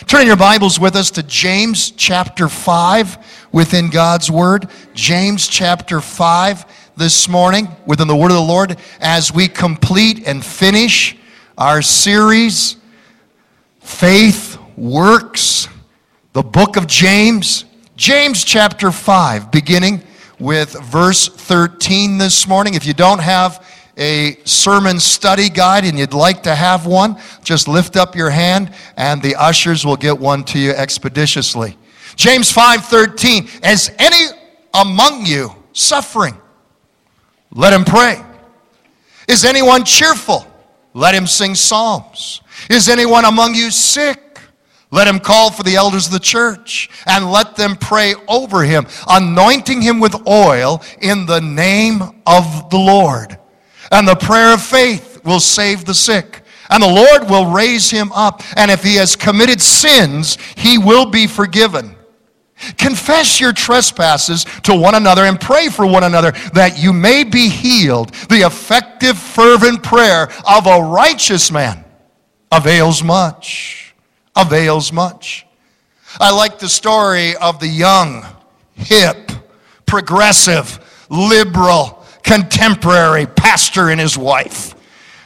Turn your Bibles with us to James chapter 5 within God's Word. James chapter 5 this morning within the Word of the Lord as we complete and finish our series, Faith Works, the book of James. James chapter 5, beginning with verse 13 this morning. If you don't have a sermon study guide and you'd like to have one, just lift up your hand and the ushers will get one to you expeditiously. James 5:13, as any among you suffering? Let him pray. Is anyone cheerful? Let him sing psalms. Is anyone among you sick? Let him call for the elders of the church and let them pray over him, anointing him with oil in the name of the Lord. And the prayer of faith will save the sick. And the Lord will raise him up. And if he has committed sins, he will be forgiven. Confess your trespasses to one another and pray for one another that you may be healed. The effective, fervent prayer of a righteous man avails much. Avails much. I like the story of the young, hip, progressive, liberal, contemporary pastor and his wife.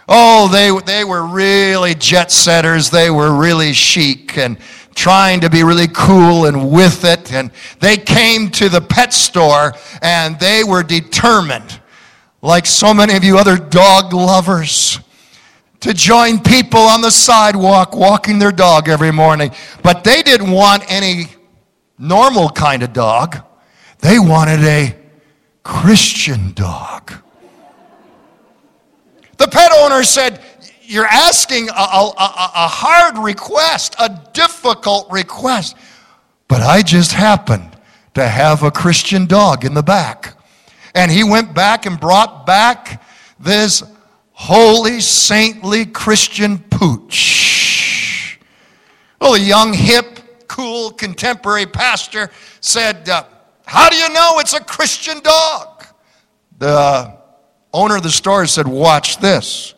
Oh, they, they were really jet setters. They were really chic and trying to be really cool and with it. And they came to the pet store and they were determined, like so many of you other dog lovers, to join people on the sidewalk walking their dog every morning. But they didn't want any normal kind of dog. They wanted a Christian dog. The pet owner said, You're asking a, a, a, hard request, a difficult request. But I just happened to have a Christian dog in the back. And he went back and brought back this holy, saintly Christian pooch. Well, a young, hip, cool, contemporary pastor said, uh, how do you know it's a Christian dog? The owner of the store said, Watch this.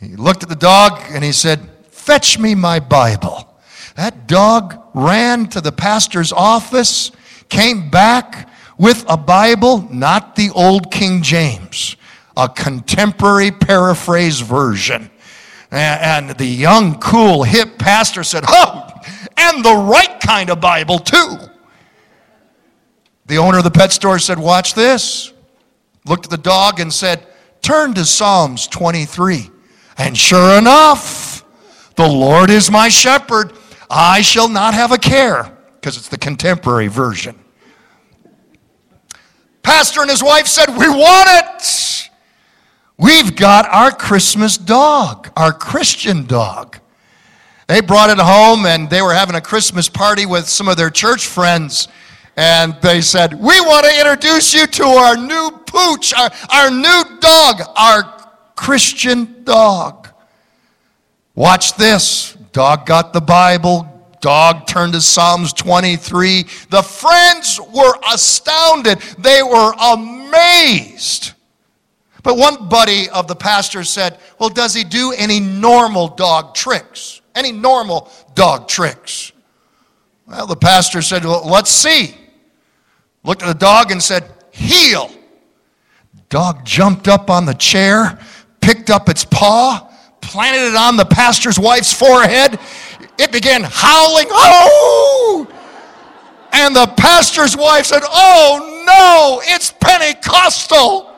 He looked at the dog and he said, Fetch me my Bible. That dog ran to the pastor's office, came back with a Bible, not the old King James, a contemporary paraphrase version. And the young, cool, hip pastor said, Oh, and the right kind of Bible, too. The owner of the pet store said, Watch this. Looked at the dog and said, Turn to Psalms 23. And sure enough, the Lord is my shepherd. I shall not have a care, because it's the contemporary version. Pastor and his wife said, We want it. We've got our Christmas dog, our Christian dog. They brought it home and they were having a Christmas party with some of their church friends and they said, We want to introduce you to our new pooch, our, our new dog, our Christian dog. Watch this. Dog got the Bible. Dog turned to Psalms 23. The friends were astounded. They were amazed. But one buddy of the pastor said, Well, does he do any normal dog tricks? Any normal dog tricks? Well, the pastor said, Well, let's see looked at the dog and said, Heel. Dog jumped up on the chair, picked up its paw, planted it on the pastor's wife's forehead. It began howling, Oh! And the pastor's wife said, Oh no, it's Pentecostal.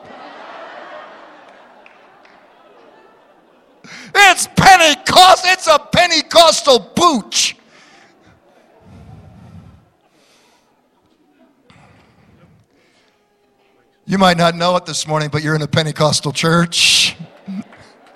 It's Pentecost. It's a Pentecostal pooch. You might not know it this morning, but you're in a Pentecostal church.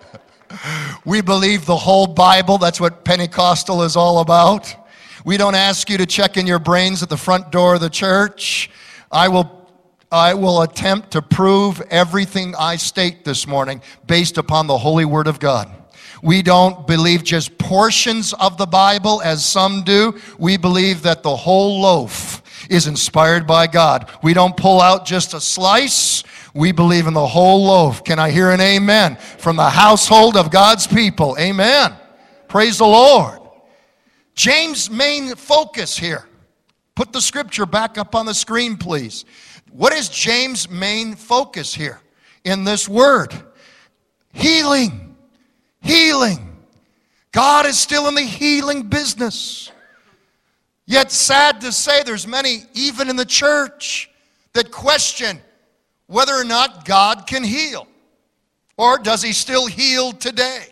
we believe the whole Bible. That's what Pentecostal is all about. We don't ask you to check in your brains at the front door of the church. I will, I will attempt to prove everything I state this morning based upon the holy word of God. We don't believe just portions of the Bible as some do. We believe that the whole loaf is inspired by God. We don't pull out just a slice. We believe in the whole loaf. Can I hear an amen from the household of God's people? Amen. Praise the Lord. James' main focus here. Put the scripture back up on the screen, please. What is James' main focus here in this word? Healing. Healing. God is still in the healing business. Yet, sad to say, there's many, even in the church, that question whether or not God can heal. Or does he still heal today?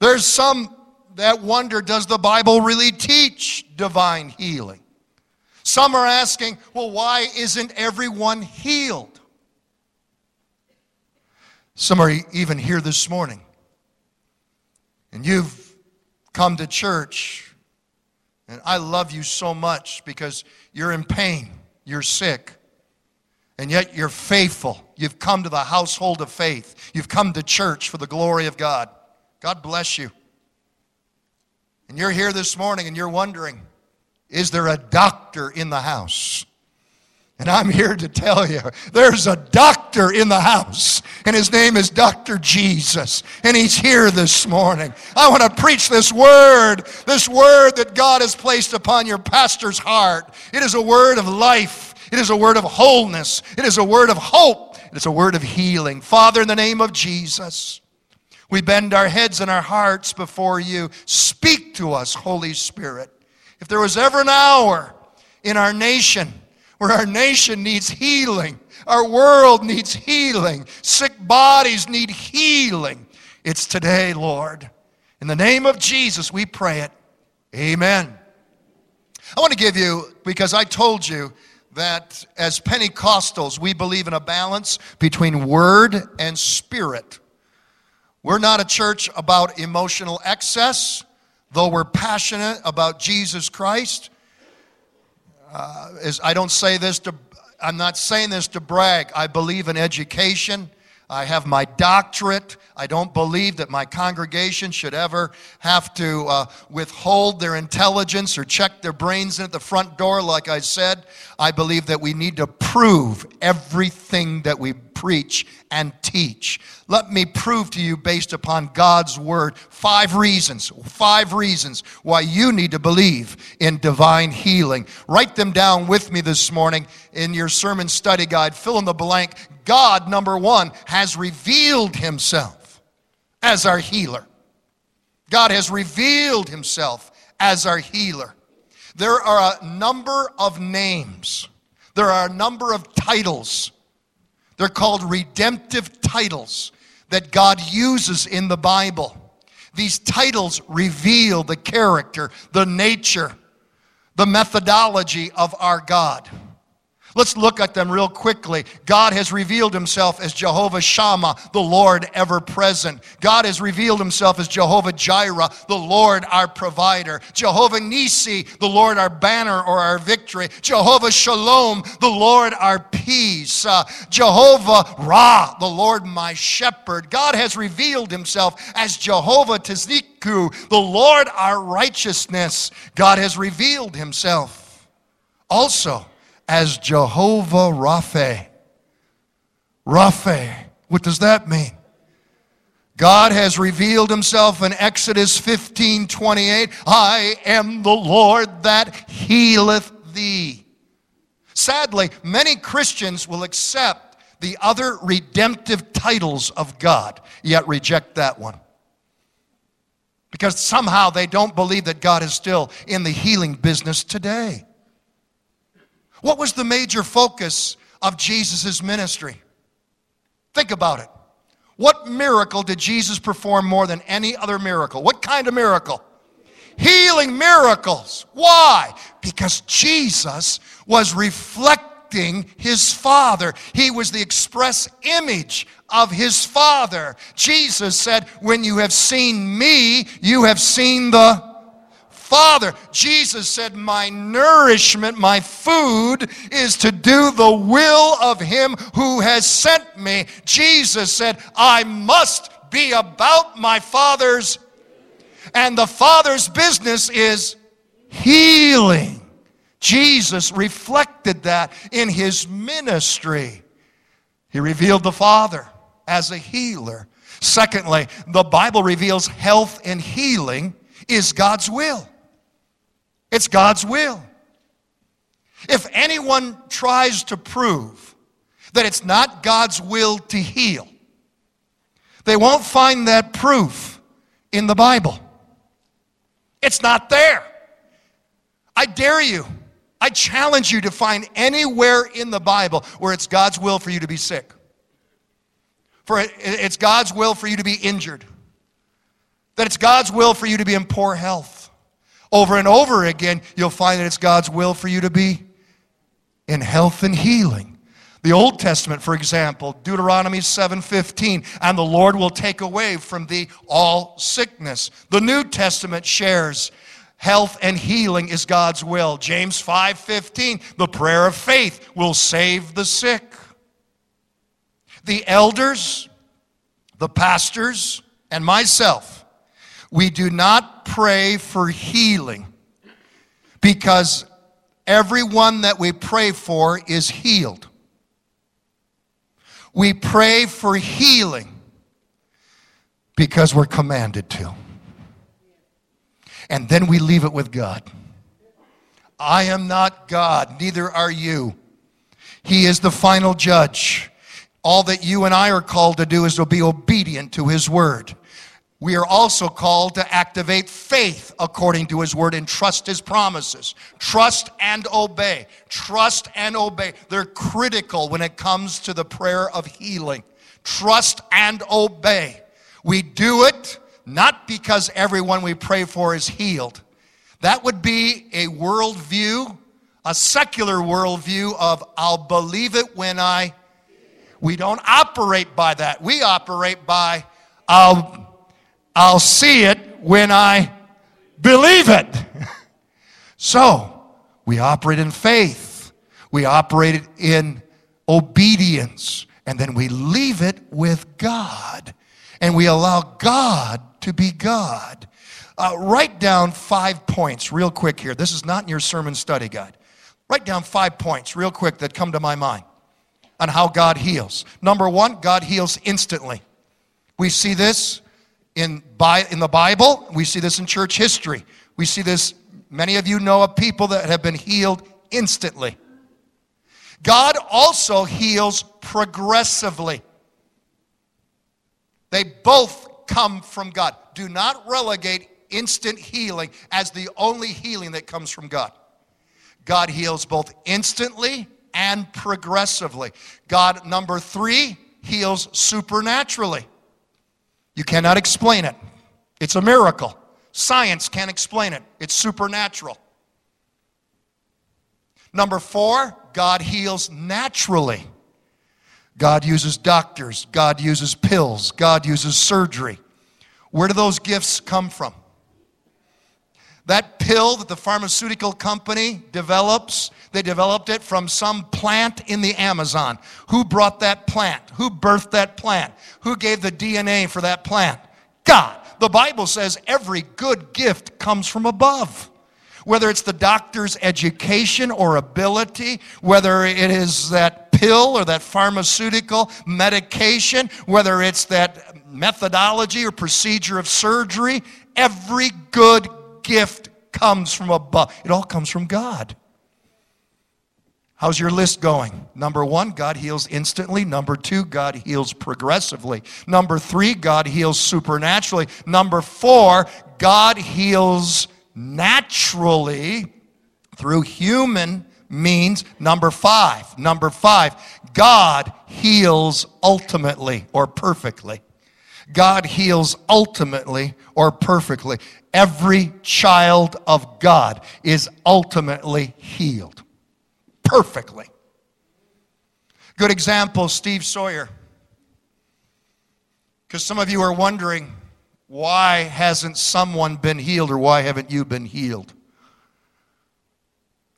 There's some that wonder does the Bible really teach divine healing? Some are asking, well, why isn't everyone healed? Some are even here this morning, and you've come to church, and I love you so much because you're in pain, you're sick, and yet you're faithful. You've come to the household of faith, you've come to church for the glory of God. God bless you. And you're here this morning and you're wondering, is there a doctor in the house? And I'm here to tell you there's a doctor in the house, and his name is Dr. Jesus, and he's here this morning. I want to preach this word, this word that God has placed upon your pastor's heart. It is a word of life, it is a word of wholeness, it is a word of hope, it is a word of healing. Father, in the name of Jesus, we bend our heads and our hearts before you. Speak to us, Holy Spirit. If there was ever an hour in our nation where our nation needs healing, our world needs healing, sick bodies need healing, it's today, Lord. In the name of Jesus, we pray it. Amen. I want to give you, because I told you that as Pentecostals, we believe in a balance between word and spirit. We're not a church about emotional excess, though we're passionate about Jesus Christ. Uh, is, I don't say this to, I'm not saying this to brag. I believe in education. I have my doctorate. I don't believe that my congregation should ever have to uh, withhold their intelligence or check their brains in at the front door, like I said. I believe that we need to prove everything that we preach and teach. Let me prove to you, based upon God's word, five reasons, five reasons why you need to believe in divine healing. Write them down with me this morning in your sermon study guide. Fill in the blank. God, number one, has revealed himself as our healer. God has revealed himself as our healer. There are a number of names, there are a number of titles they're called redemptive titles that God uses in the Bible. These titles reveal the character, the nature, the methodology of our God. Let's look at them real quickly. God has revealed himself as Jehovah Shammah, the Lord ever present. God has revealed himself as Jehovah Jireh, the Lord our provider. Jehovah Nisi, the Lord our banner or our victory. Jehovah Shalom, the Lord our peace. Uh, Jehovah Ra, the Lord my shepherd. God has revealed himself as Jehovah Tzidkenu, the Lord our righteousness. God has revealed himself also as Jehovah Rapha. Rapha, what does that mean? God has revealed himself in Exodus 15 28. I am the Lord that healeth thee. Sadly, many Christians will accept the other redemptive titles of God, yet reject that one. Because somehow they don't believe that God is still in the healing business today. What was the major focus of Jesus' ministry? Think about it. What miracle did Jesus perform more than any other miracle? What kind of miracle? Healing miracles. Why? Because Jesus was reflecting his Father. He was the express image of his Father. Jesus said, When you have seen me, you have seen the Father. Jesus said, My nourishment, my food is to do the will of Him who has sent me. Jesus said, I must be about my Father's, and the Father's business is healing. Jesus reflected that in his ministry. He revealed the Father as a healer. Secondly, the Bible reveals health and healing is God's will. It's God's will. If anyone tries to prove that it's not God's will to heal, they won't find that proof in the Bible. It's not there. I dare you, I challenge you to find anywhere in the Bible where it's God's will for you to be sick. For it's God's will for you to be injured. That it's God's will for you to be in poor health. Over and over again, you'll find that it's God's will for you to be in health and healing. The Old Testament, for example, Deuteronomy 7:15, and the Lord will take away from thee all sickness. The New Testament shares health and healing is God's will. James 5:15, the prayer of faith will save the sick. The elders, the pastors, and myself, we do not pray for healing because everyone that we pray for is healed. We pray for healing because we're commanded to. And then we leave it with God. I am not God, neither are you. He is the final judge. All that you and I are called to do is to be obedient to His word we are also called to activate faith according to his word and trust his promises. Trust and obey. Trust and obey. They're critical when it comes to the prayer of healing. Trust and obey. We do it not because everyone we pray for is healed. That would be a worldview, a secular worldview of I'll believe it when I. We don't operate by that. We operate by I'll I'll see it when I believe it. so, we operate in faith. We operate in obedience. And then we leave it with God. And we allow God to be God. Uh, write down five points real quick here. This is not in your sermon study guide. Write down five points real quick that come to my mind on how God heals. Number one, God heals instantly. We see this in, in the Bible. We see this in church history. We see this, many of you know of people that have been healed instantly. God also heals progressively. They both come from God. Do not relegate instant healing as the only healing that comes from God. God heals both instantly and progressively. God, number three, heals supernaturally. You cannot explain it. It's a miracle. Science can't explain it, it's supernatural. Number four, God heals naturally. God uses doctors, God uses pills, God uses surgery. Where do those gifts come from? That pill that the pharmaceutical company develops, they developed it from some plant in the Amazon. Who brought that plant? Who birthed that plant? Who gave the DNA for that plant? God. The Bible says every good gift comes from above. Whether it's the doctor's education or ability, whether it is that pill or that pharmaceutical medication, whether it's that methodology or procedure of surgery, every good gift comes from above. It all comes from God. How's your list going? Number one, God heals instantly. Number two, God heals progressively. Number three, God heals supernaturally. Number four, God heals naturally through human means. Number five, number five, God heals ultimately or perfectly. God heals ultimately or perfectly. Every child of God is ultimately healed perfectly. Good example Steve Sawyer. Because some of you are wondering, why hasn't someone been healed or why haven't you been healed?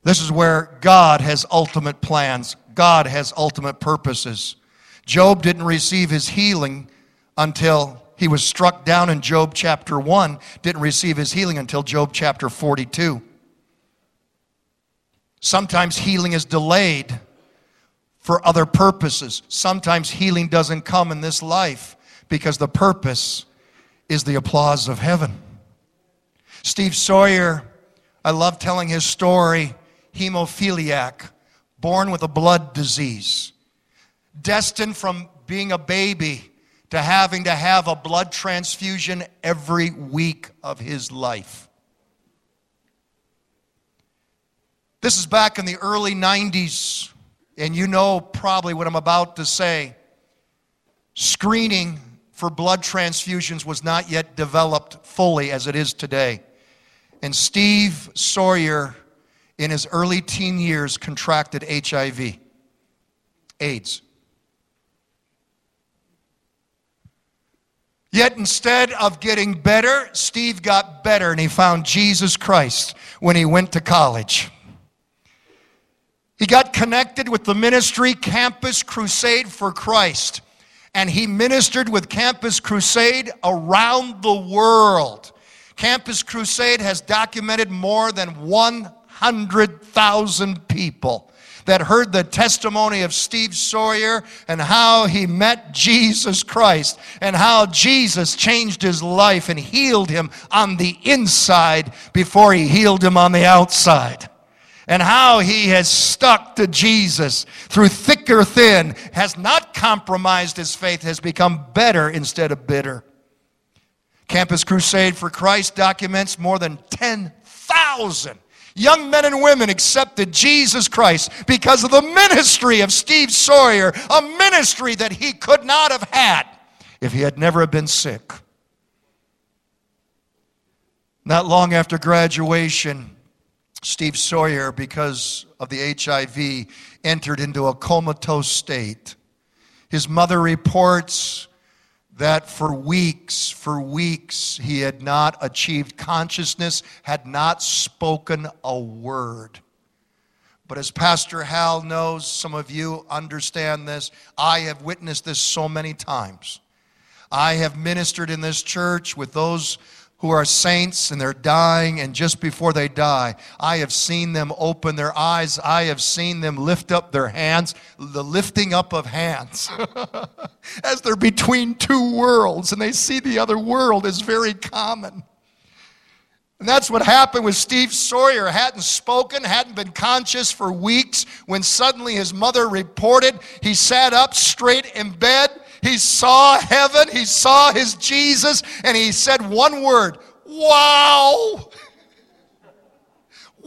This is where God has ultimate plans, God has ultimate purposes. Job didn't receive his healing until he was struck down in Job chapter 1, didn't receive his healing until Job chapter 42. Sometimes healing is delayed for other purposes. Sometimes healing doesn't come in this life because the purpose is the applause of heaven. Steve Sawyer I love telling his story. Hemophiliac, born with a blood disease, destined from being a baby to having to have a blood transfusion every week of his life. This is back in the early 90s, and you know probably what I'm about to say. Screening for blood transfusions was not yet developed fully as it is today. And Steve Sawyer, in his early teen years, contracted HIV, AIDS. Yet instead of getting better, Steve got better and he found Jesus Christ when he went to college. He got connected with the ministry Campus Crusade for Christ, and he ministered with Campus Crusade around the world. Campus Crusade has documented more than 100,000 people that heard the testimony of Steve Sawyer and how he met Jesus Christ and how Jesus changed his life and healed him on the inside before he healed him on the outside and how he has stuck to Jesus through thick or thin, has not compromised his faith, has become better instead of bitter. Campus Crusade for Christ documents more than 10,000 young men and women accepted Jesus Christ because of the ministry of Steve Sawyer, a ministry that he could not have had if he had never been sick. Not long after graduation, Steve Sawyer, because of the HIV, entered into a comatose state. His mother reports that for weeks, for weeks, he had not achieved consciousness, had not spoken a word. But as Pastor Hal knows, some of you understand this. I have witnessed this so many times. I have ministered in this church with those who are saints and they're dying, and just before they die, I have seen them open their eyes. I have seen them lift up their hands, the lifting up of hands, as they're between two worlds and they see the other world is very common. And that's what happened with Steve Sawyer. Hadn't spoken, hadn't been conscious for weeks. When suddenly his mother reported, he sat up straight in bed he saw heaven, he saw his Jesus, and he said one word Wow!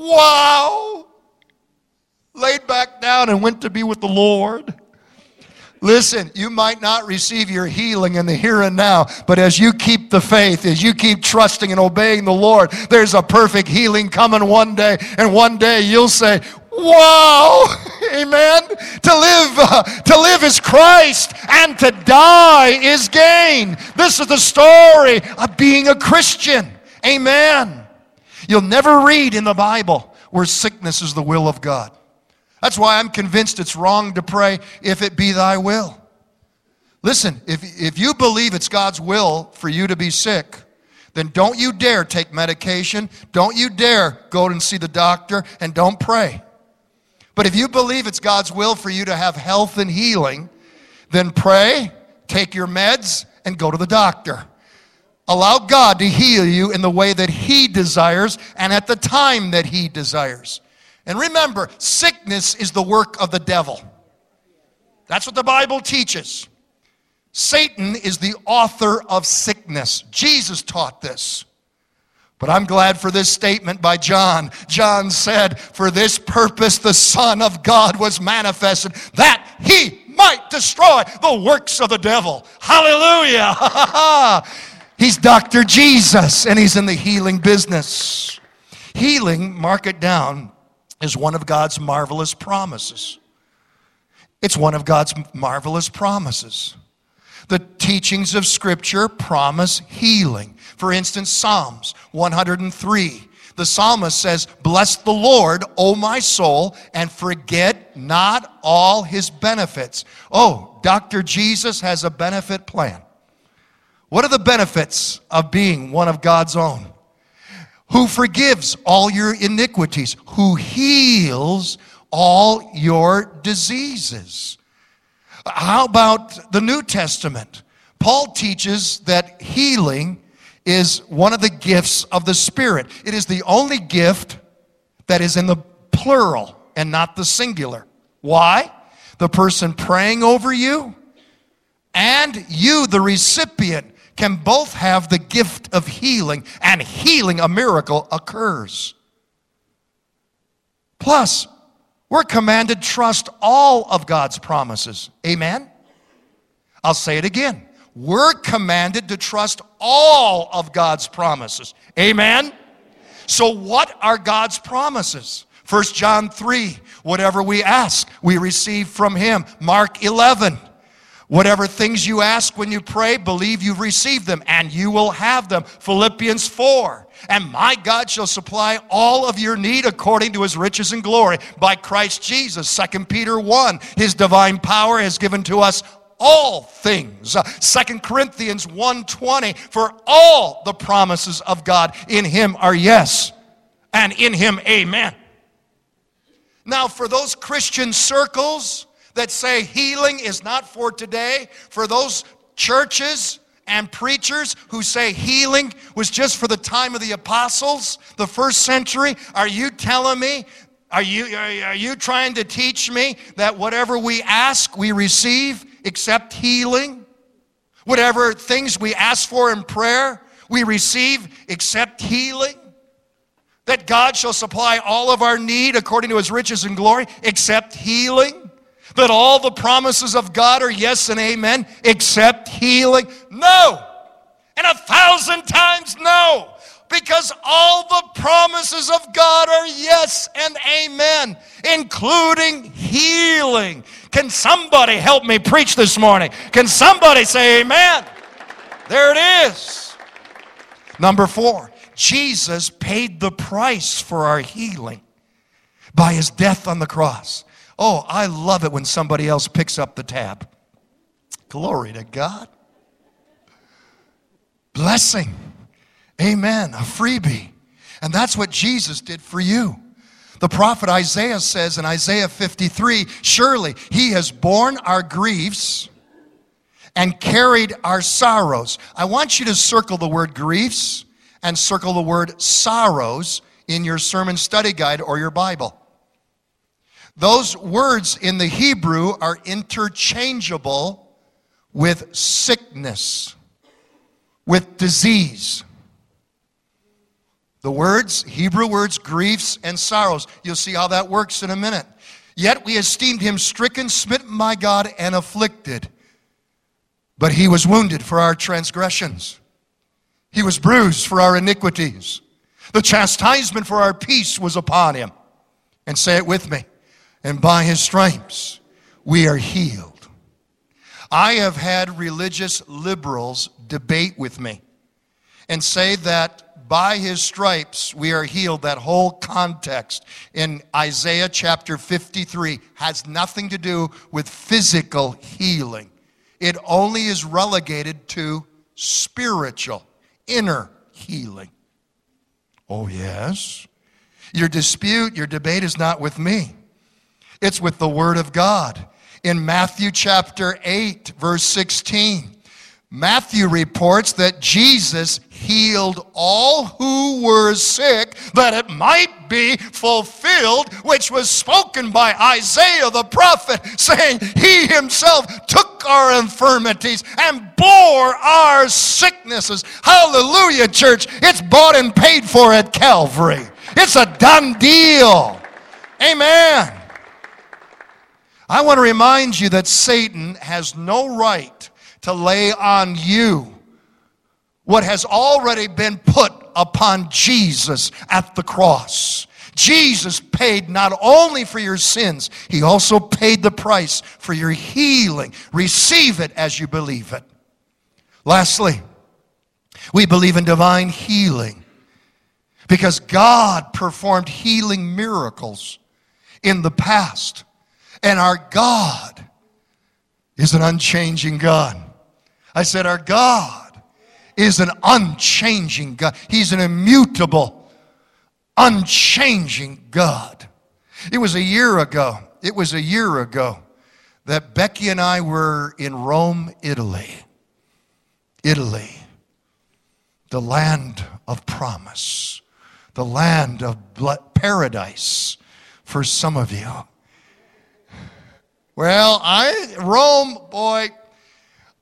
Wow! Laid back down and went to be with the Lord. Listen, you might not receive your healing in the here and now, but as you keep the faith, as you keep trusting and obeying the Lord, there's a perfect healing coming one day, and one day you'll say, Wow! Amen. To live, uh, to live is Christ, and to die is gain. This is the story of being a Christian. Amen. You'll never read in the Bible where sickness is the will of God. That's why I'm convinced it's wrong to pray, if it be thy will. Listen, if, if you believe it's God's will for you to be sick, then don't you dare take medication. Don't you dare go and see the doctor, and don't pray. But if you believe it's God's will for you to have health and healing, then pray, take your meds, and go to the doctor. Allow God to heal you in the way that He desires and at the time that He desires. And remember, sickness is the work of the devil. That's what the Bible teaches. Satan is the author of sickness. Jesus taught this. But I'm glad for this statement by John. John said, For this purpose the Son of God was manifested, that he might destroy the works of the devil. Hallelujah! he's Dr. Jesus, and he's in the healing business. Healing, mark it down, is one of God's marvelous promises. It's one of God's marvelous promises. The teachings of Scripture promise healing. For instance, Psalms 103. The psalmist says, Bless the Lord, O my soul, and forget not all his benefits. Oh, Dr. Jesus has a benefit plan. What are the benefits of being one of God's own? Who forgives all your iniquities, who heals all your diseases. How about the New Testament? Paul teaches that healing is one of the gifts of the Spirit. It is the only gift that is in the plural and not the singular. Why? The person praying over you and you, the recipient, can both have the gift of healing, and healing, a miracle, occurs. Plus, we're commanded trust all of God's promises. Amen? I'll say it again. We're commanded to trust all of God's promises. Amen? So, what are God's promises? 1 John 3 whatever we ask, we receive from Him. Mark 11 Whatever things you ask when you pray, believe you've received them and you will have them. Philippians 4. And my God shall supply all of your need according to his riches and glory by Christ Jesus. 2 Peter 1. His divine power has given to us all things. Second Corinthians 1:20 for all the promises of God in him are yes and in him amen. Now for those Christian circles that say healing is not for today, for those churches and preachers who say healing was just for the time of the apostles, the first century, are you telling me are you, are you trying to teach me that whatever we ask, we receive except healing? Whatever things we ask for in prayer, we receive except healing? That God shall supply all of our need according to his riches and glory except healing? That all the promises of God are yes and amen except healing? No! And a thousand times no! Because all the promises of God are yes and amen, including healing. Can somebody help me preach this morning? Can somebody say amen? There it is. Number four, Jesus paid the price for our healing by his death on the cross. Oh, I love it when somebody else picks up the tab. Glory to God. Blessing. Amen. A freebie. And that's what Jesus did for you. The prophet Isaiah says in Isaiah 53 Surely he has borne our griefs and carried our sorrows. I want you to circle the word griefs and circle the word sorrows in your sermon study guide or your Bible. Those words in the Hebrew are interchangeable with sickness, with disease. The words, Hebrew words, griefs and sorrows. You'll see how that works in a minute. Yet we esteemed him stricken, smitten by God, and afflicted. But he was wounded for our transgressions, he was bruised for our iniquities. The chastisement for our peace was upon him. And say it with me. And by his stripes we are healed. I have had religious liberals debate with me and say that by his stripes we are healed. That whole context in Isaiah chapter 53 has nothing to do with physical healing, it only is relegated to spiritual, inner healing. Oh, yes. Your dispute, your debate is not with me, it's with the Word of God. In Matthew chapter 8, verse 16, Matthew reports that Jesus healed all who were sick, that it might be fulfilled, which was spoken by Isaiah the prophet, saying, He himself took our infirmities and bore our sicknesses. Hallelujah, church. It's bought and paid for at Calvary. It's a done deal. Amen. I want to remind you that Satan has no right to lay on you what has already been put upon Jesus at the cross. Jesus paid not only for your sins, He also paid the price for your healing. Receive it as you believe it. Lastly, we believe in divine healing because God performed healing miracles in the past, and our God is an unchanging God. I said, Our God is an unchanging God. He's an immutable, unchanging God. It was a year ago, it was a year ago that Becky and I were in Rome, Italy. Italy, the land of promise, the land of paradise for some of you. Well, I, Rome, boy,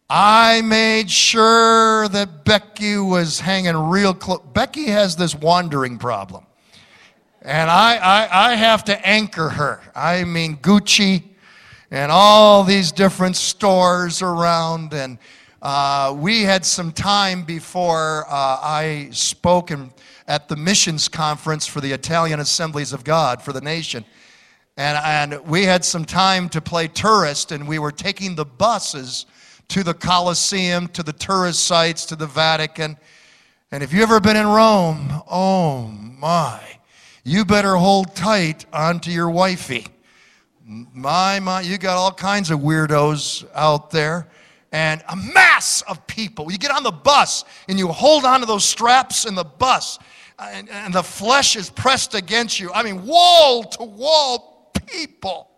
I made sure that Becky was hanging real close. Becky has this wandering problem. And I, I, I have to anchor her. I mean, Gucci and all these different stores around. And uh, we had some time before uh, I spoke in, at the missions conference for the Italian Assemblies of God for the nation. And, and we had some time to play tourist, and we were taking the buses to the Colosseum, to the tourist sites, to the Vatican. And if you've ever been in Rome, oh my, you better hold tight onto your wifey. My, my, you got all kinds of weirdos out there and a mass of people. You get on the bus and you hold on to those straps in the bus, and, and the flesh is pressed against you. I mean, wall to wall people.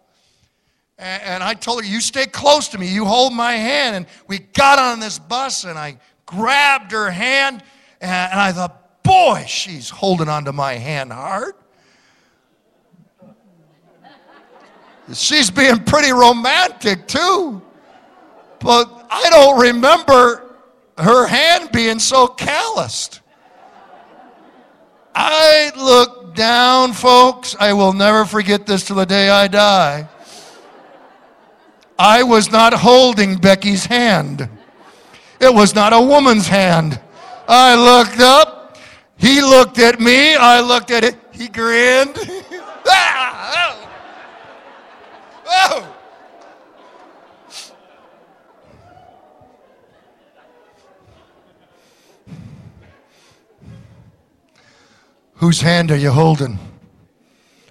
And, and I told her, You stay close to me, you hold my hand. And we got on this bus, and I grabbed her hand, and, and I thought, Boy, she's holding on to my hand hard. She's being pretty romantic too. But I don't remember her hand being so calloused. I looked down, folks. I will never forget this till the day I die. I was not holding Becky's hand. It was not a woman's hand. I looked up. He looked at me. I looked at it. He grinned. ah, oh. oh. Whose hand are you holding?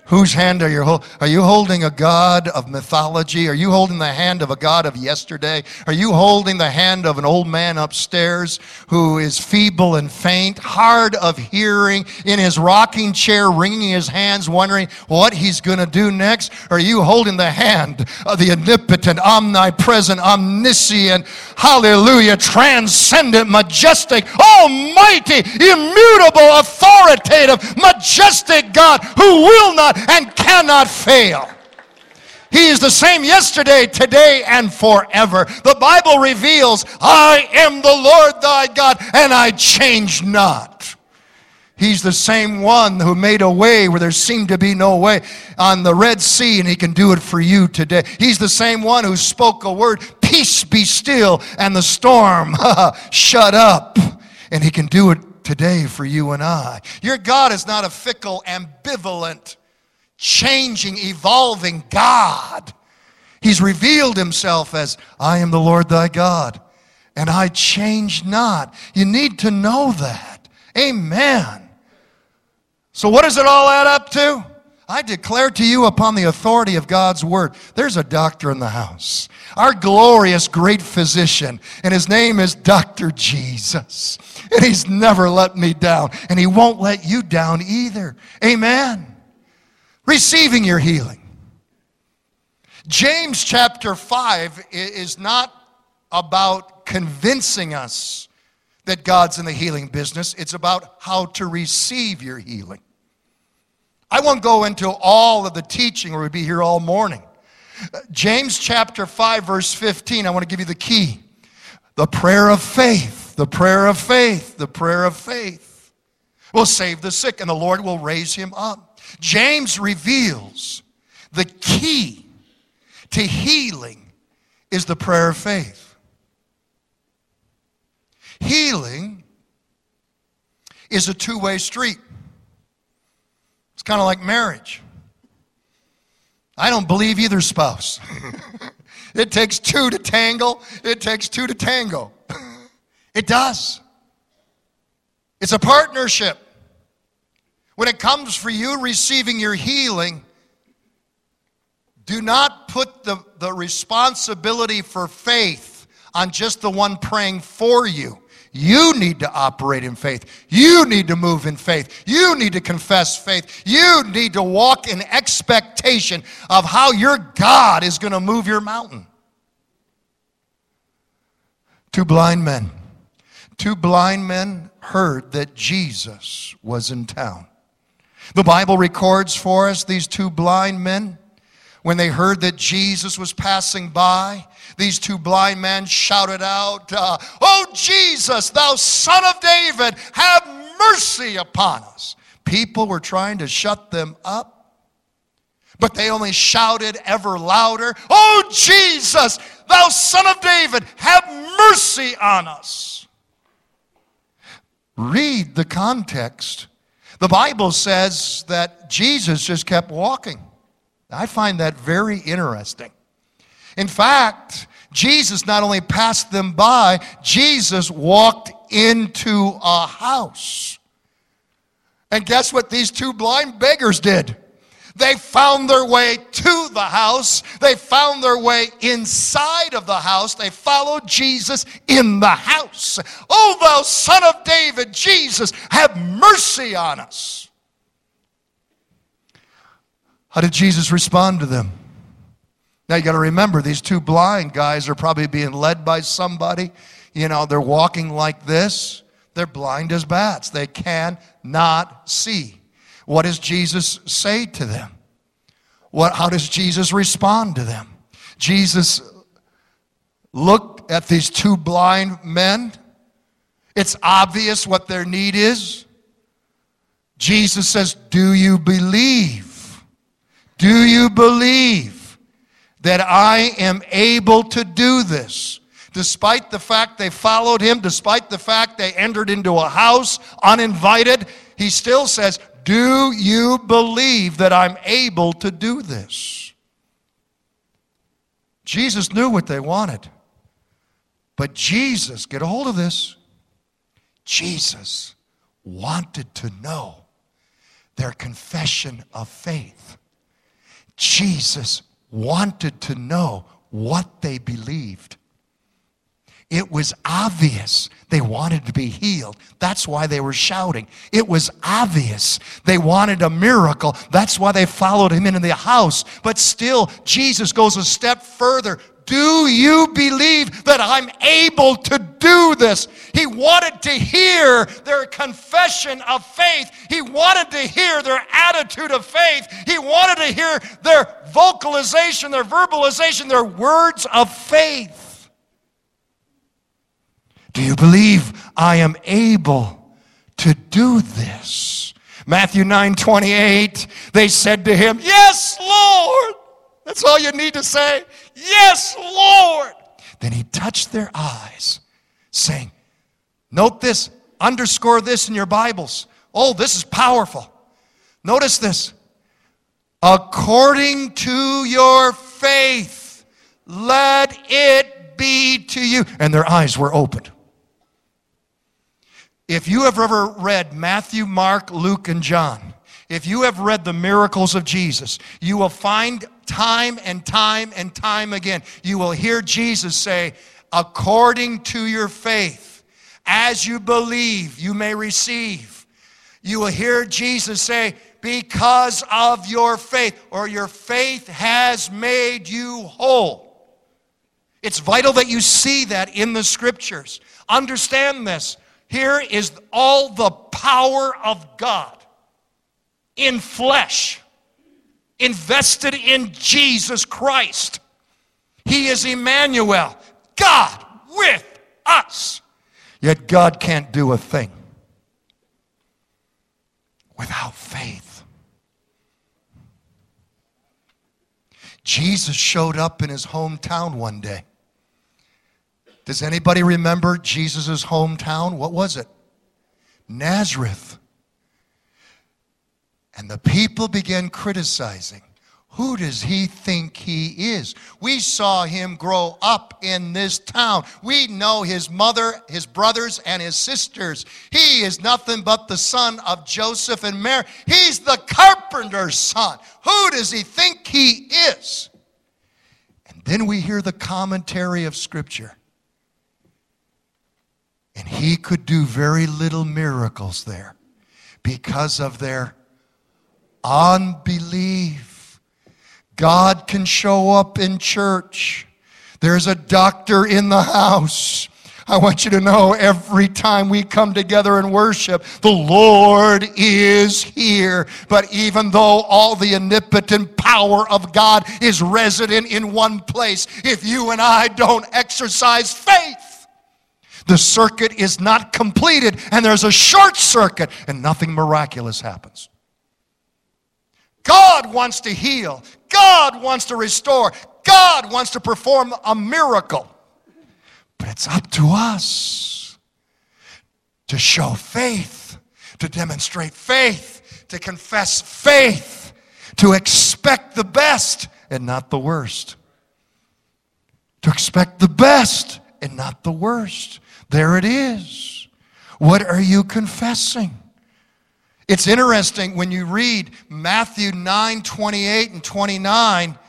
Whose hand are you holding? Are you holding a God of mythology? Are you holding the hand of a God of yesterday? Are you holding the hand of an old man upstairs who is feeble and faint, hard of hearing, in his rocking chair, wringing his hands, wondering what he's going to do next? Are you holding the hand of the omnipotent, omnipresent, omniscient, hallelujah, transcendent, majestic, almighty, immutable, authoritative, majestic God who will not and cannot fail. He is the same yesterday, today, and forever. The Bible reveals, I am the Lord thy God, and I change not. He's the same one who made a way where there seemed to be no way on the Red Sea, and He can do it for you today. He's the same one who spoke a word, Peace be still, and the storm, shut up. And He can do it today for you and I. Your God is not a fickle, ambivalent, changing, evolving God. He's revealed himself as, I am the Lord thy God, and I change not. You need to know that. Amen. So, what does it all add up to? I declare to you upon the authority of God's word, there's a doctor in the house. Our glorious great physician, and his name is Dr. Jesus. And he's never let me down, and he won't let you down either. Amen receiving your healing. James chapter 5 is not about convincing us that God's in the healing business, it's about how to receive your healing. I won't go into all of the teaching or we'd be here all morning. Uh, James chapter 5, verse 15, I want to give you the key. The prayer of faith, the prayer of faith, the prayer of faith will save the sick, and the Lord will raise him up. James reveals the key to healing is the prayer of faith. Healing is a two way street. It's kind of like marriage. I don't believe either spouse. it takes two to tangle, it takes two to tango. it does. It's a partnership. When it comes for you receiving your healing, do not put the, the responsibility for faith on just the one praying for you. You need to operate in faith. You need to move in faith. You need to confess faith. You need to walk in expectation of how your God is going to move your mountain. Two blind men. Two blind men heard that Jesus was in town. The Bible records for us these two blind men. When they heard that Jesus was passing by, these two blind men shouted out, uh, Oh, Jesus, thou son of David, have mercy upon us. People were trying to shut them up. But they only shouted ever louder, Oh, Jesus, thou son of David, have mercy on us. Read the context. The Bible says that Jesus just kept walking. I find that very interesting. In fact, Jesus not only passed them by, Jesus walked into a house. And guess what these two blind beggars did? They found their way to the house. They found their way inside of the house. They followed Jesus in the house. Oh, thou son of David, Jesus, have mercy on us. How did Jesus respond to them? Now you got to remember, these two blind guys are probably being led by somebody. You know, they're walking like this. They're blind as bats. They cannot see. What does Jesus say to them? What, how does Jesus respond to them? Jesus looked at these two blind men. It's obvious what their need is. Jesus says, Do you believe? Do you believe that I am able to do this? Despite the fact they followed him, despite the fact they entered into a house uninvited, he still says, do you believe that I'm able to do this? Jesus knew what they wanted. But Jesus, get a hold of this, Jesus wanted to know their confession of faith. Jesus wanted to know what they believed. It was obvious they wanted to be healed. That's why they were shouting. It was obvious they wanted a miracle. That's why they followed him into the house. But still, Jesus goes a step further. Do you believe that I'm able to do this? He wanted to hear their confession of faith. He wanted to hear their attitude of faith. He wanted to hear their vocalization, their verbalization, their words of faith. Do you believe I am able to do this? Matthew 9 28, they said to him, Yes, Lord. That's all you need to say. Yes, Lord. Then he touched their eyes, saying, Note this, underscore this in your Bibles. Oh, this is powerful. Notice this. According to your faith, let it be to you. And their eyes were opened. If you have ever read Matthew, Mark, Luke, and John, if you have read the miracles of Jesus, you will find time and time and time again, you will hear Jesus say, according to your faith, as you believe, you may receive. You will hear Jesus say, because of your faith, or your faith has made you whole. It's vital that you see that in the scriptures. Understand this. Here is all the power of God in flesh, invested in Jesus Christ. He is Emmanuel, God with us. Yet God can't do a thing without faith. Jesus showed up in his hometown one day. Does anybody remember Jesus' hometown? What was it? Nazareth. And the people began criticizing. Who does he think he is? We saw him grow up in this town. We know his mother, his brothers, and his sisters. He is nothing but the son of Joseph and Mary. He's the carpenter's son. Who does he think he is? And then we hear the commentary of Scripture. He could do very little miracles there because of their unbelief. God can show up in church. There's a doctor in the house. I want you to know every time we come together and worship, the Lord is here. But even though all the omnipotent power of God is resident in one place, if you and I don't exercise faith, the circuit is not completed and there's a short circuit and nothing miraculous happens. God wants to heal. God wants to restore. God wants to perform a miracle. But it's up to us to show faith, to demonstrate faith, to confess faith, to expect the best and not the worst. To expect the best and not the worst. There it is. What are you confessing? It's interesting when you read Matthew 9 28 and 29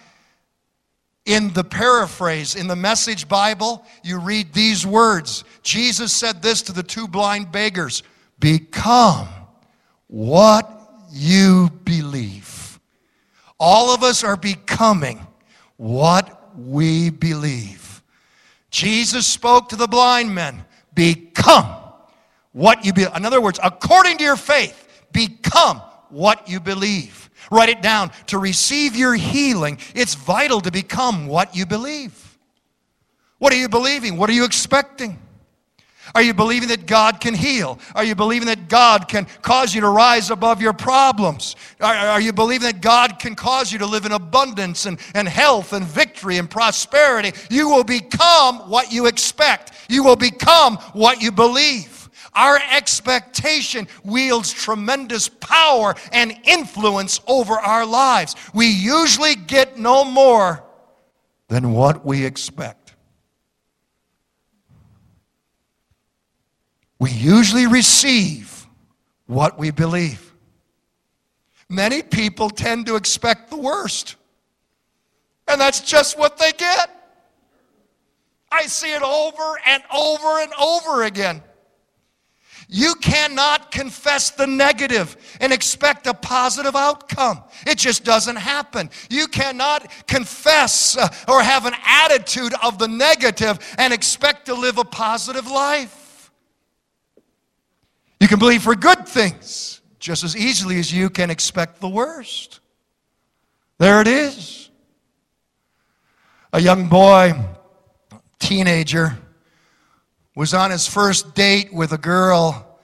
in the paraphrase, in the Message Bible, you read these words. Jesus said this to the two blind beggars Become what you believe. All of us are becoming what we believe. Jesus spoke to the blind men Become what you believe. In other words, according to your faith, become what you believe. Write it down. To receive your healing, it's vital to become what you believe. What are you believing? What are you expecting? Are you believing that God can heal? Are you believing that God can cause you to rise above your problems? Are, are, you believing that God can cause you to live in abundance and, and health and victory and prosperity? You will become what you expect, you will become what you believe. Our expectation wields tremendous power and influence over our lives. We usually get no more than what we expect. We usually receive what we believe. Many people tend to expect the worst, and that's just what they get. I see it over and over and over again. You cannot confess the negative and expect a positive outcome. It just doesn't happen. You cannot confess uh, or have an attitude of the negative and expect to live a positive life. You can believe for good things just as easily as you can expect the worst. There it is. A young boy, teenager, was on his first date with a girl,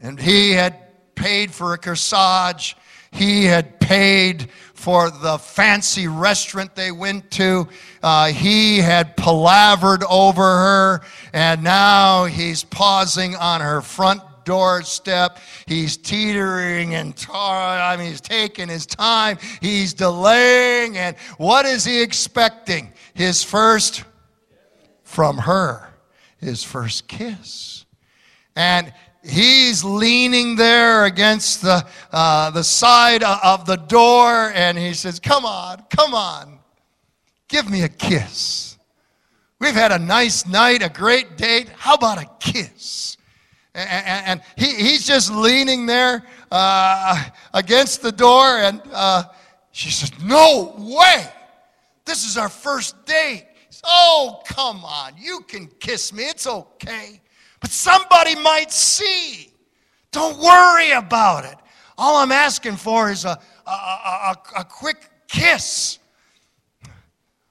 and he had paid for a corsage. He had paid for the fancy restaurant they went to. Uh, he had palavered over her, and now he's pausing on her front doorstep. He's teetering and tar. I mean, he's taking his time. He's delaying, and what is he expecting? His first from her his first kiss. And he's leaning there against the, uh, the side of the door and he says, Come on, come on, give me a kiss. We've had a nice night, a great date. How about a kiss? And, and he, he's just leaning there uh, against the door, and uh, she says, No way! This is our first date. Oh, come on. You can kiss me. It's okay. But somebody might see. Don't worry about it. All I'm asking for is a, a, a, a quick kiss.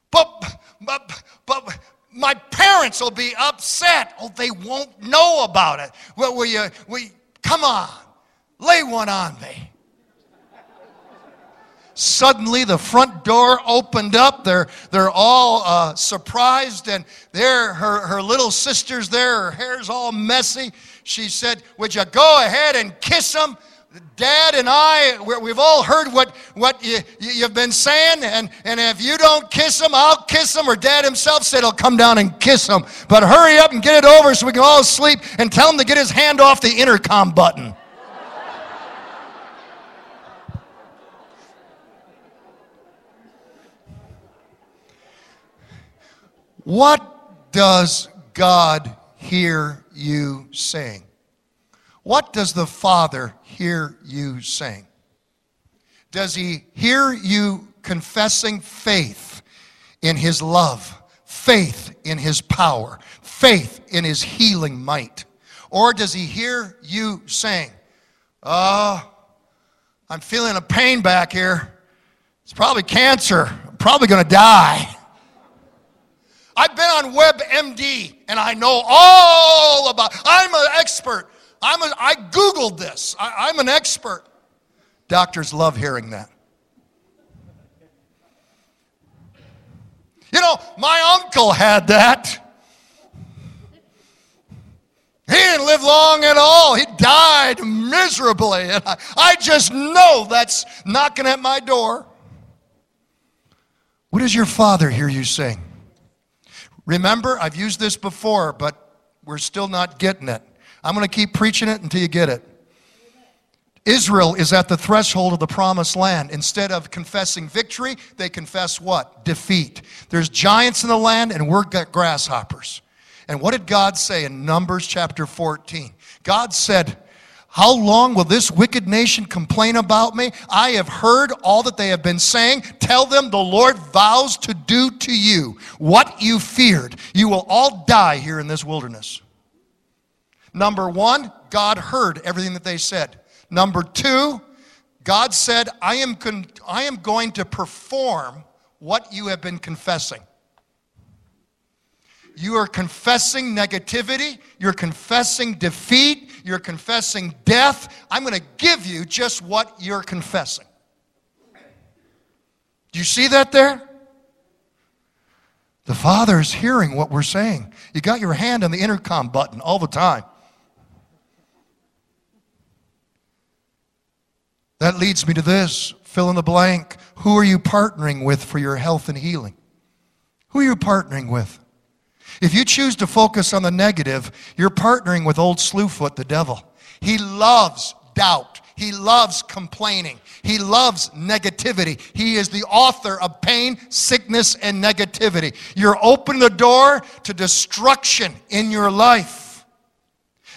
But, but, but my parents will be upset. Oh, they won't know about it. Well, will you, will you, come on, lay one on me. Suddenly, the front door opened up. They're, they're all uh, surprised, and there, her, her little sister's there. Her hair's all messy. She said, Would you go ahead and kiss him? Dad and I, we've all heard what, what you, you've been saying, and, and if you don't kiss him, I'll kiss him. Or Dad himself said he'll come down and kiss him. But hurry up and get it over so we can all sleep and tell him to get his hand off the intercom button. What does God hear you saying? What does the Father hear you saying? Does he hear you confessing faith in his love, faith in his power, faith in his healing might? Or does he hear you saying, Oh, I'm feeling a pain back here. It's probably cancer. I'm probably going to die. I've been on WebMD and I know all about I'm an expert. I'm a, I Googled this. I, I'm an expert. Doctors love hearing that. You know, my uncle had that. He didn't live long at all. He died miserably. And I, I just know that's knocking at my door. What does your father hear you sing? Remember, I've used this before, but we're still not getting it. I'm going to keep preaching it until you get it. Israel is at the threshold of the promised land. Instead of confessing victory, they confess what? Defeat. There's giants in the land, and we're grasshoppers. And what did God say in Numbers chapter 14? God said, How long will this wicked nation complain about me? I have heard all that they have been saying. Tell them the Lord vows to do to you what you feared. You will all die here in this wilderness. Number one, God heard everything that they said. Number two, God said, I am, con- I am going to perform what you have been confessing. You are confessing negativity. You're confessing defeat. You're confessing death. I'm going to give you just what you're confessing. Do you see that there? The Father is hearing what we're saying. You got your hand on the intercom button all the time. That leads me to this fill in the blank. Who are you partnering with for your health and healing? Who are you partnering with? If you choose to focus on the negative, you're partnering with old Slewfoot, the devil. He loves doubt. He loves complaining. He loves negativity. He is the author of pain, sickness, and negativity. You're opening the door to destruction in your life.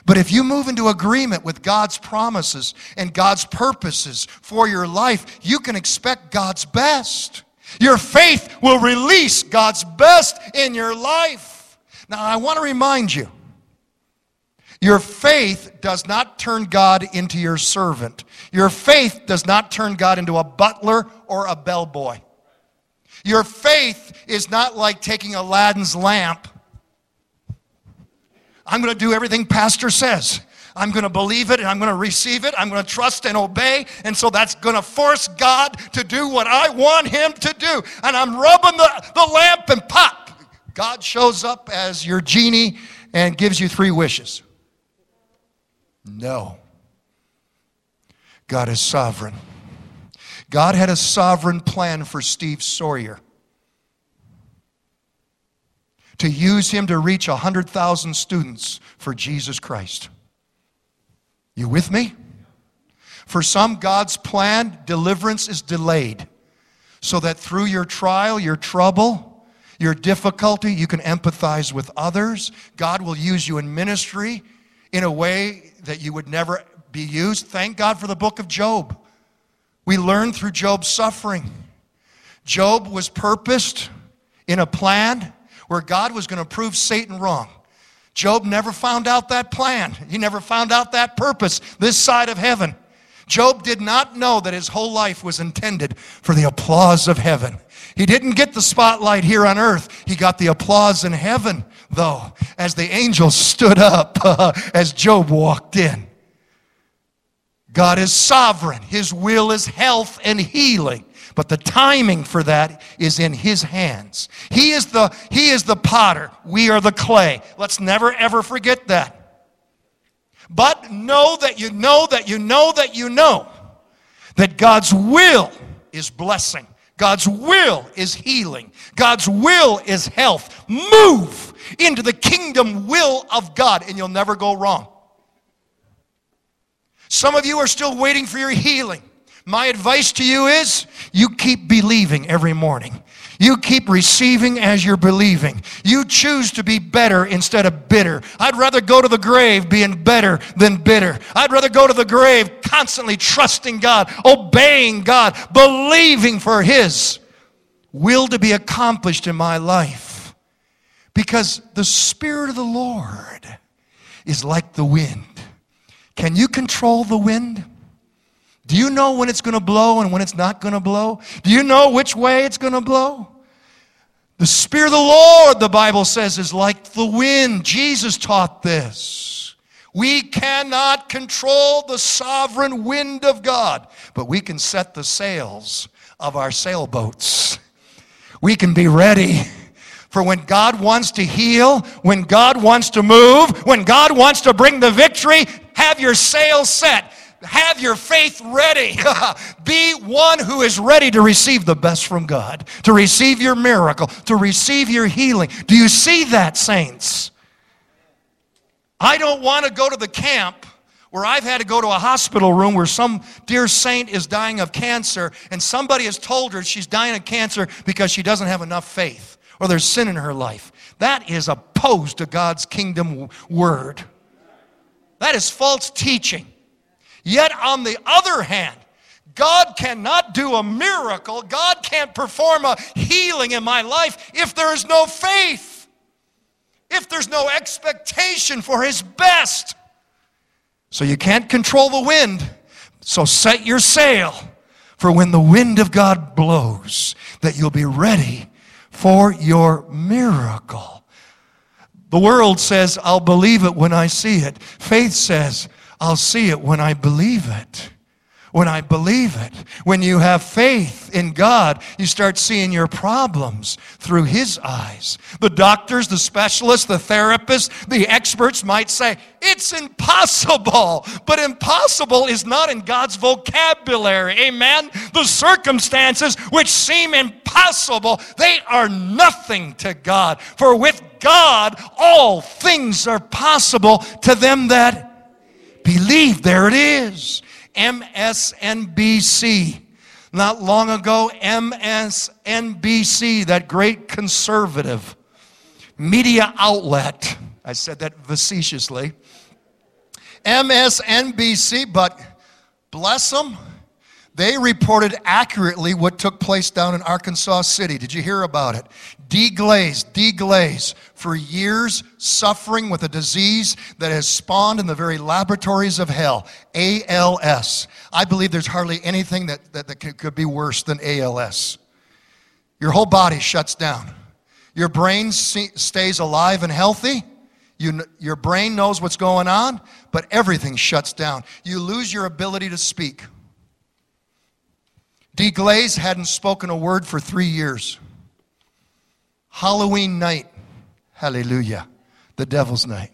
But if you move into agreement with God's promises and God's purposes for your life, you can expect God's best. Your faith will release God's best in your life. Now, I want to remind you your faith does not turn God into your servant. Your faith does not turn God into a butler or a bellboy. Your faith is not like taking Aladdin's lamp. I'm going to do everything Pastor says. I'm going to believe it and I'm going to receive it. I'm going to trust and obey. And so that's going to force God to do what I want Him to do. And I'm rubbing the, the lamp and pop. God shows up as your genie and gives you three wishes. No. God is sovereign. God had a sovereign plan for Steve Sawyer to use him to reach 100,000 students for Jesus Christ. You with me? For some, God's plan, deliverance is delayed so that through your trial, your trouble, your difficulty, you can empathize with others. God will use you in ministry in a way that you would never be used. Thank God for the book of Job. We learn through Job's suffering. Job was purposed in a plan where God was going to prove Satan wrong. Job never found out that plan. He never found out that purpose this side of heaven. Job did not know that his whole life was intended for the applause of heaven. He didn't get the spotlight here on earth. He got the applause in heaven, though, as the angels stood up as Job walked in. God is sovereign. His will is health and healing. But the timing for that is in his hands. He is the, he is the potter. We are the clay. Let's never ever forget that. But know that you know that you know that you know that God's will is blessing. God's will is healing. God's will is health. Move into the kingdom will of God and you'll never go wrong. Some of you are still waiting for your healing. My advice to you is you keep believing every morning. You keep receiving as you're believing. You choose to be better instead of bitter. I'd rather go to the grave being better than bitter. I'd rather go to the grave constantly trusting God, obeying God, believing for His will to be accomplished in my life. Because the Spirit of the Lord is like the wind. Can you control the wind? Do you know when it's going to blow and when it's not going to blow? Do you know which way it's going to blow? The Spirit of the Lord, the Bible says, is like the wind. Jesus taught this. We cannot control the sovereign wind of God, but we can set the sails of our sailboats. We can be ready for when God wants to heal, when God wants to move, when God wants to bring the victory, have your sails set. Have your faith ready. Be one who is ready to receive the best from God, to receive your miracle, to receive your healing. Do you see that, saints? I don't want to go to the camp where I've had to go to a hospital room where some dear saint is dying of cancer and somebody has told her she's dying of cancer because she doesn't have enough faith or there's sin in her life. That is opposed to God's kingdom word. That is false teaching. Yet, on the other hand, God cannot do a miracle, God can't perform a healing in my life if there is no faith, if there's no expectation for His best. So, you can't control the wind, so set your sail for when the wind of God blows, that you'll be ready for your miracle. The world says, I'll believe it when I see it. Faith says, I'll see it when I believe it. When I believe it. When you have faith in God, you start seeing your problems through His eyes. The doctors, the specialists, the therapists, the experts might say, it's impossible. But impossible is not in God's vocabulary. Amen? The circumstances which seem impossible, they are nothing to God. For with God, all things are possible to them that Believe, there it is. MSNBC. Not long ago, MSNBC, that great conservative media outlet, I said that facetiously. MSNBC, but bless them, they reported accurately what took place down in Arkansas City. Did you hear about it? Dee Glaze, Dee Glaze, for years suffering with a disease that has spawned in the very laboratories of hell, ALS. I believe there's hardly anything that, that, that could be worse than ALS. Your whole body shuts down. Your brain stays alive and healthy. You, your brain knows what's going on, but everything shuts down. You lose your ability to speak. Dee Glaze hadn't spoken a word for three years. Halloween night, hallelujah, the devil's night.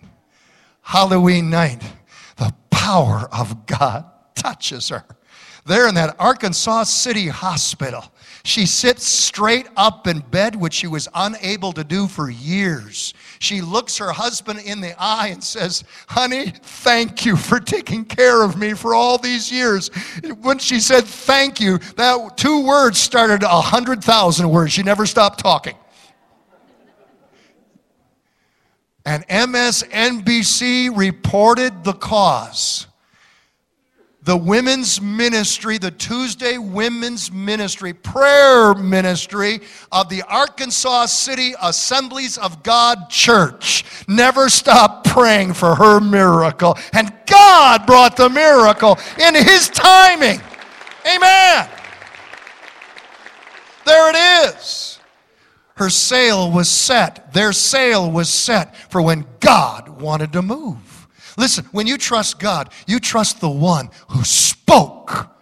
Halloween night, the power of God touches her. There in that Arkansas City hospital, she sits straight up in bed, which she was unable to do for years. She looks her husband in the eye and says, Honey, thank you for taking care of me for all these years. When she said thank you, that two words started a hundred thousand words. She never stopped talking. And MSNBC reported the cause the women's ministry, the Tuesday women's ministry, prayer ministry of the Arkansas City Assemblies of God Church never stopped praying for her miracle. And God brought the miracle in His timing. Amen. There it is. Her sail was set. Their sail was set for when God wanted to move. Listen, when you trust God, you trust the one who spoke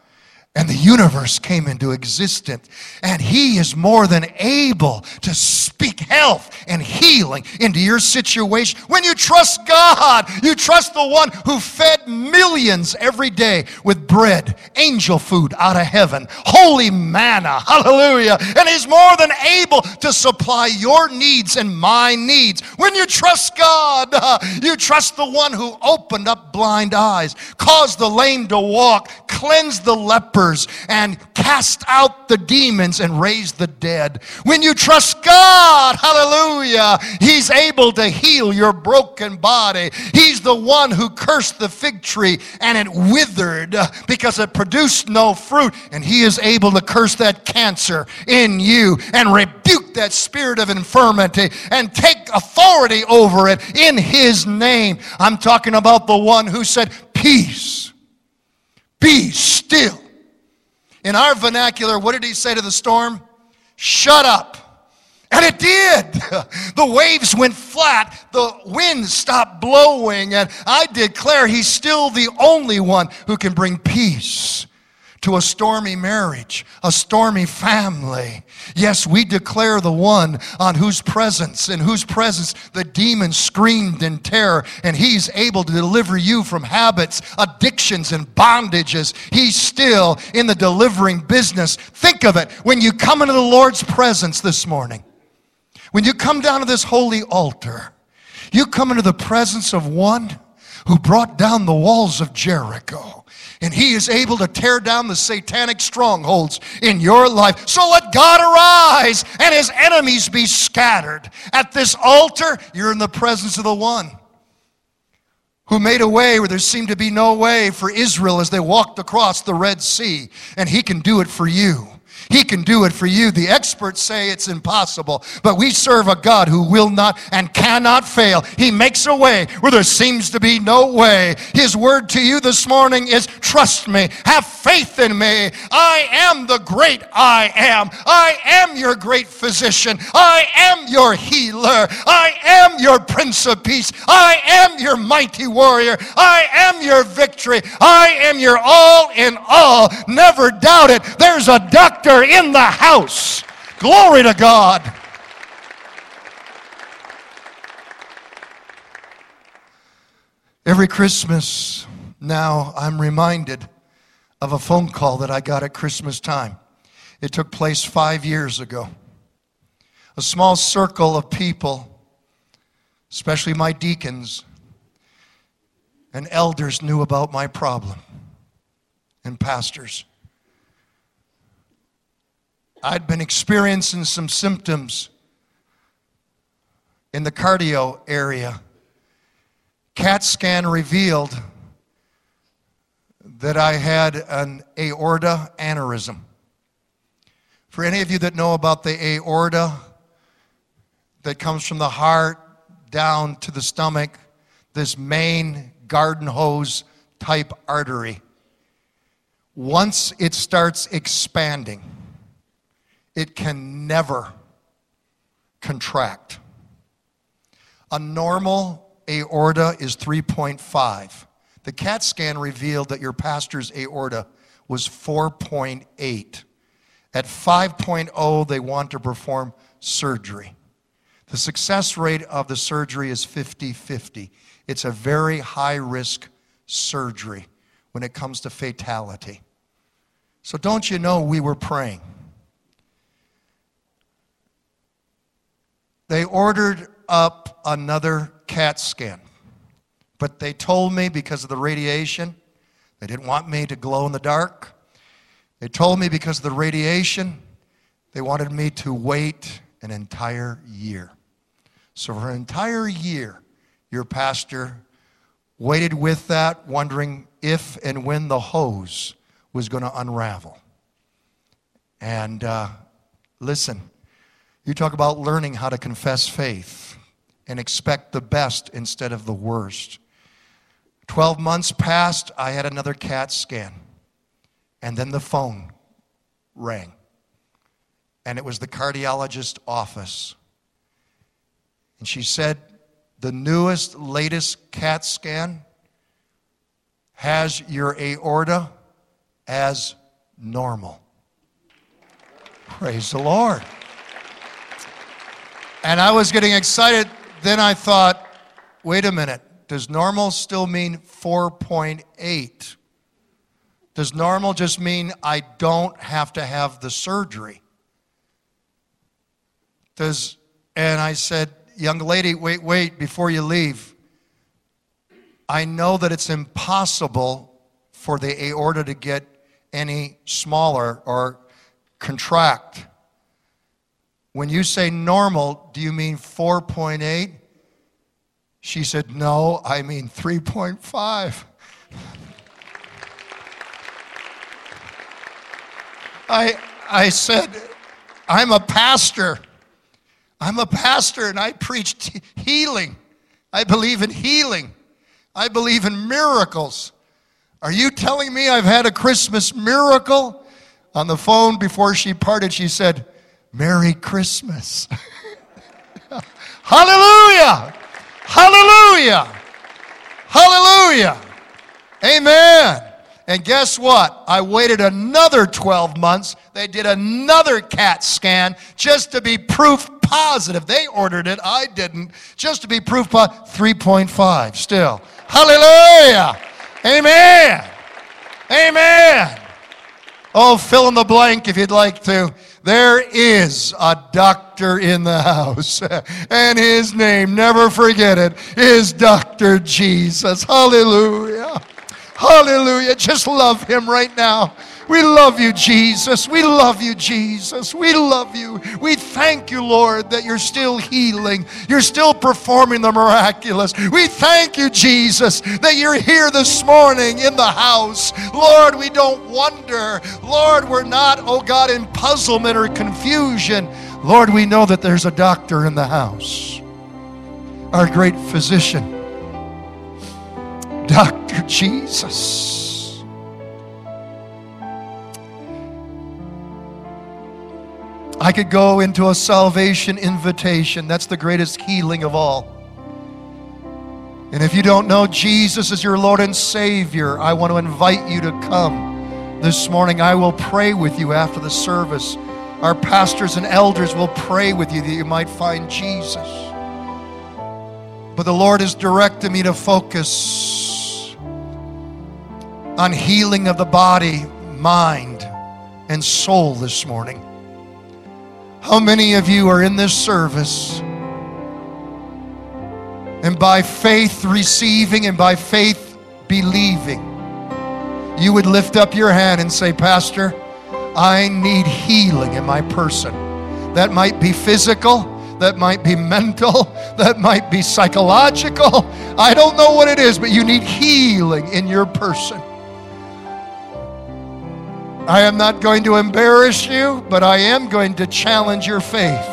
and the universe came into existence. And He is more than able to speak health and healing into your situation. When you trust God, you trust the one who fed millions every day with bread, angel food out of heaven, holy manna, hallelujah. And He's more than able to supply your needs and my needs. When you trust God, you trust the one who opened up blind eyes, caused the lame to walk, cleansed the leper and cast out the demons and raise the dead. When you trust God, hallelujah, He's able to heal your broken body. He's the one who cursed the fig tree and it withered because it produced no fruit. And He is able to curse that cancer in you and rebuke rebuke that spirit of infirmity and take authority over it in His name. I'm talking about the one who said, Peace, be still. In our vernacular, what did He say to the storm? Shut up. And it did. The waves went flat. The wind stopped blowing. And I declare he's still the only one who can bring peace to a stormy marriage, a stormy family. Yes, we declare the one on whose presence, in whose presence the demon screamed in terror, and he's able to deliver you from habits, addictions, and bondages. He's still in the delivering business. Think of it when you come into the Lord's presence this morning. When you come down to this holy altar, you come into the presence of one who brought down the walls of Jericho and he is able to tear down the satanic strongholds in your life. So let God arise and his enemies be scattered. At this altar, you're in the presence of the one who made a way where there seemed to be no way for Israel as they walked across the Red Sea, and he can do it for you. He can do it for you. The experts say it's impossible, but we serve a God who will not and cannot fail. He makes a way where there seems to be no way. His word to you this morning is trust me, have faith in me. I am the great I am. I am your great physician. I am your healer. I am your prince of peace. I am your mighty warrior. I am your victory. I am your all in all. Never doubt it. There's a doctor in the house. Glory to God. Every Christmas now, I'm reminded of a phone call that I got at Christmas time. It took place five years ago. A small circle of people, especially my deacons and elders, knew about my problem, and pastors. I'd been experiencing some symptoms in the cardio area. CAT scan revealed that I had an aorta aneurysm. For any of you that know about the aorta that comes from the heart down to the stomach, this main garden hose type artery, once it starts expanding, it can never contract. A normal aorta is 3.5. The CAT scan revealed that your pastor's aorta was 4.8. At 5.0, they want to perform surgery. The success rate of the surgery is 50 50. It's a very high risk surgery when it comes to fatality. So, don't you know we were praying? They ordered up another CAT scan, but they told me because of the radiation, they didn't want me to glow in the dark. They told me because of the radiation, they wanted me to wait an entire year. So, for an entire year, your pastor waited with that, wondering if and when the hose was going to unravel. And uh, listen, you talk about learning how to confess faith and expect the best instead of the worst. 12 months passed, I had another CAT scan. And then the phone rang. And it was the cardiologist office. And she said, The newest, latest CAT scan has your aorta as normal. Praise the Lord. And I was getting excited. Then I thought, wait a minute. Does normal still mean 4.8? Does normal just mean I don't have to have the surgery? Does, and I said, young lady, wait, wait, before you leave. I know that it's impossible for the aorta to get any smaller or contract. When you say normal, do you mean 4.8? She said, No, I mean 3.5. I, I said, I'm a pastor. I'm a pastor and I preach healing. I believe in healing. I believe in miracles. Are you telling me I've had a Christmas miracle? On the phone before she parted, she said, Merry Christmas. Hallelujah! Hallelujah! Hallelujah! Amen. And guess what? I waited another 12 months. They did another CAT scan just to be proof positive. They ordered it, I didn't. Just to be proof positive. 3.5 still. Hallelujah! Amen! Amen! Oh, fill in the blank if you'd like to. There is a doctor in the house, and his name, never forget it, is Dr. Jesus. Hallelujah. Hallelujah. Just love him right now. We love you, Jesus. We love you, Jesus. We love you. We thank you, Lord, that you're still healing. You're still performing the miraculous. We thank you, Jesus, that you're here this morning in the house. Lord, we don't wonder. Lord, we're not, oh God, in puzzlement or confusion. Lord, we know that there's a doctor in the house, our great physician, Dr. Jesus. I could go into a salvation invitation. That's the greatest healing of all. And if you don't know Jesus as your Lord and Savior, I want to invite you to come this morning. I will pray with you after the service. Our pastors and elders will pray with you that you might find Jesus. But the Lord has directed me to focus on healing of the body, mind, and soul this morning. How many of you are in this service and by faith receiving and by faith believing, you would lift up your hand and say, Pastor, I need healing in my person. That might be physical, that might be mental, that might be psychological. I don't know what it is, but you need healing in your person. I am not going to embarrass you, but I am going to challenge your faith.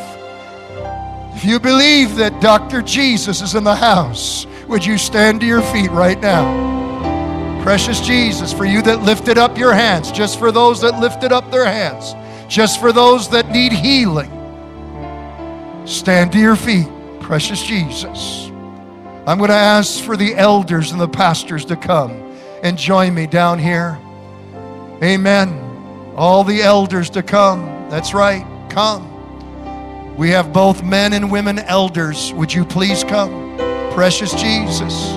If you believe that Dr. Jesus is in the house, would you stand to your feet right now? Precious Jesus, for you that lifted up your hands, just for those that lifted up their hands, just for those that need healing, stand to your feet. Precious Jesus. I'm going to ask for the elders and the pastors to come and join me down here. Amen. All the elders to come. That's right. Come. We have both men and women elders. Would you please come? Precious Jesus.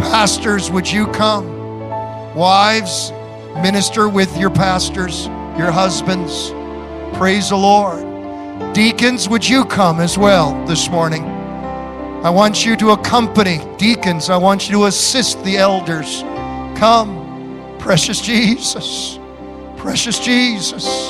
Pastors, would you come? Wives, minister with your pastors, your husbands. Praise the Lord. Deacons, would you come as well this morning? I want you to accompany deacons. I want you to assist the elders. Come, precious Jesus. Precious Jesus.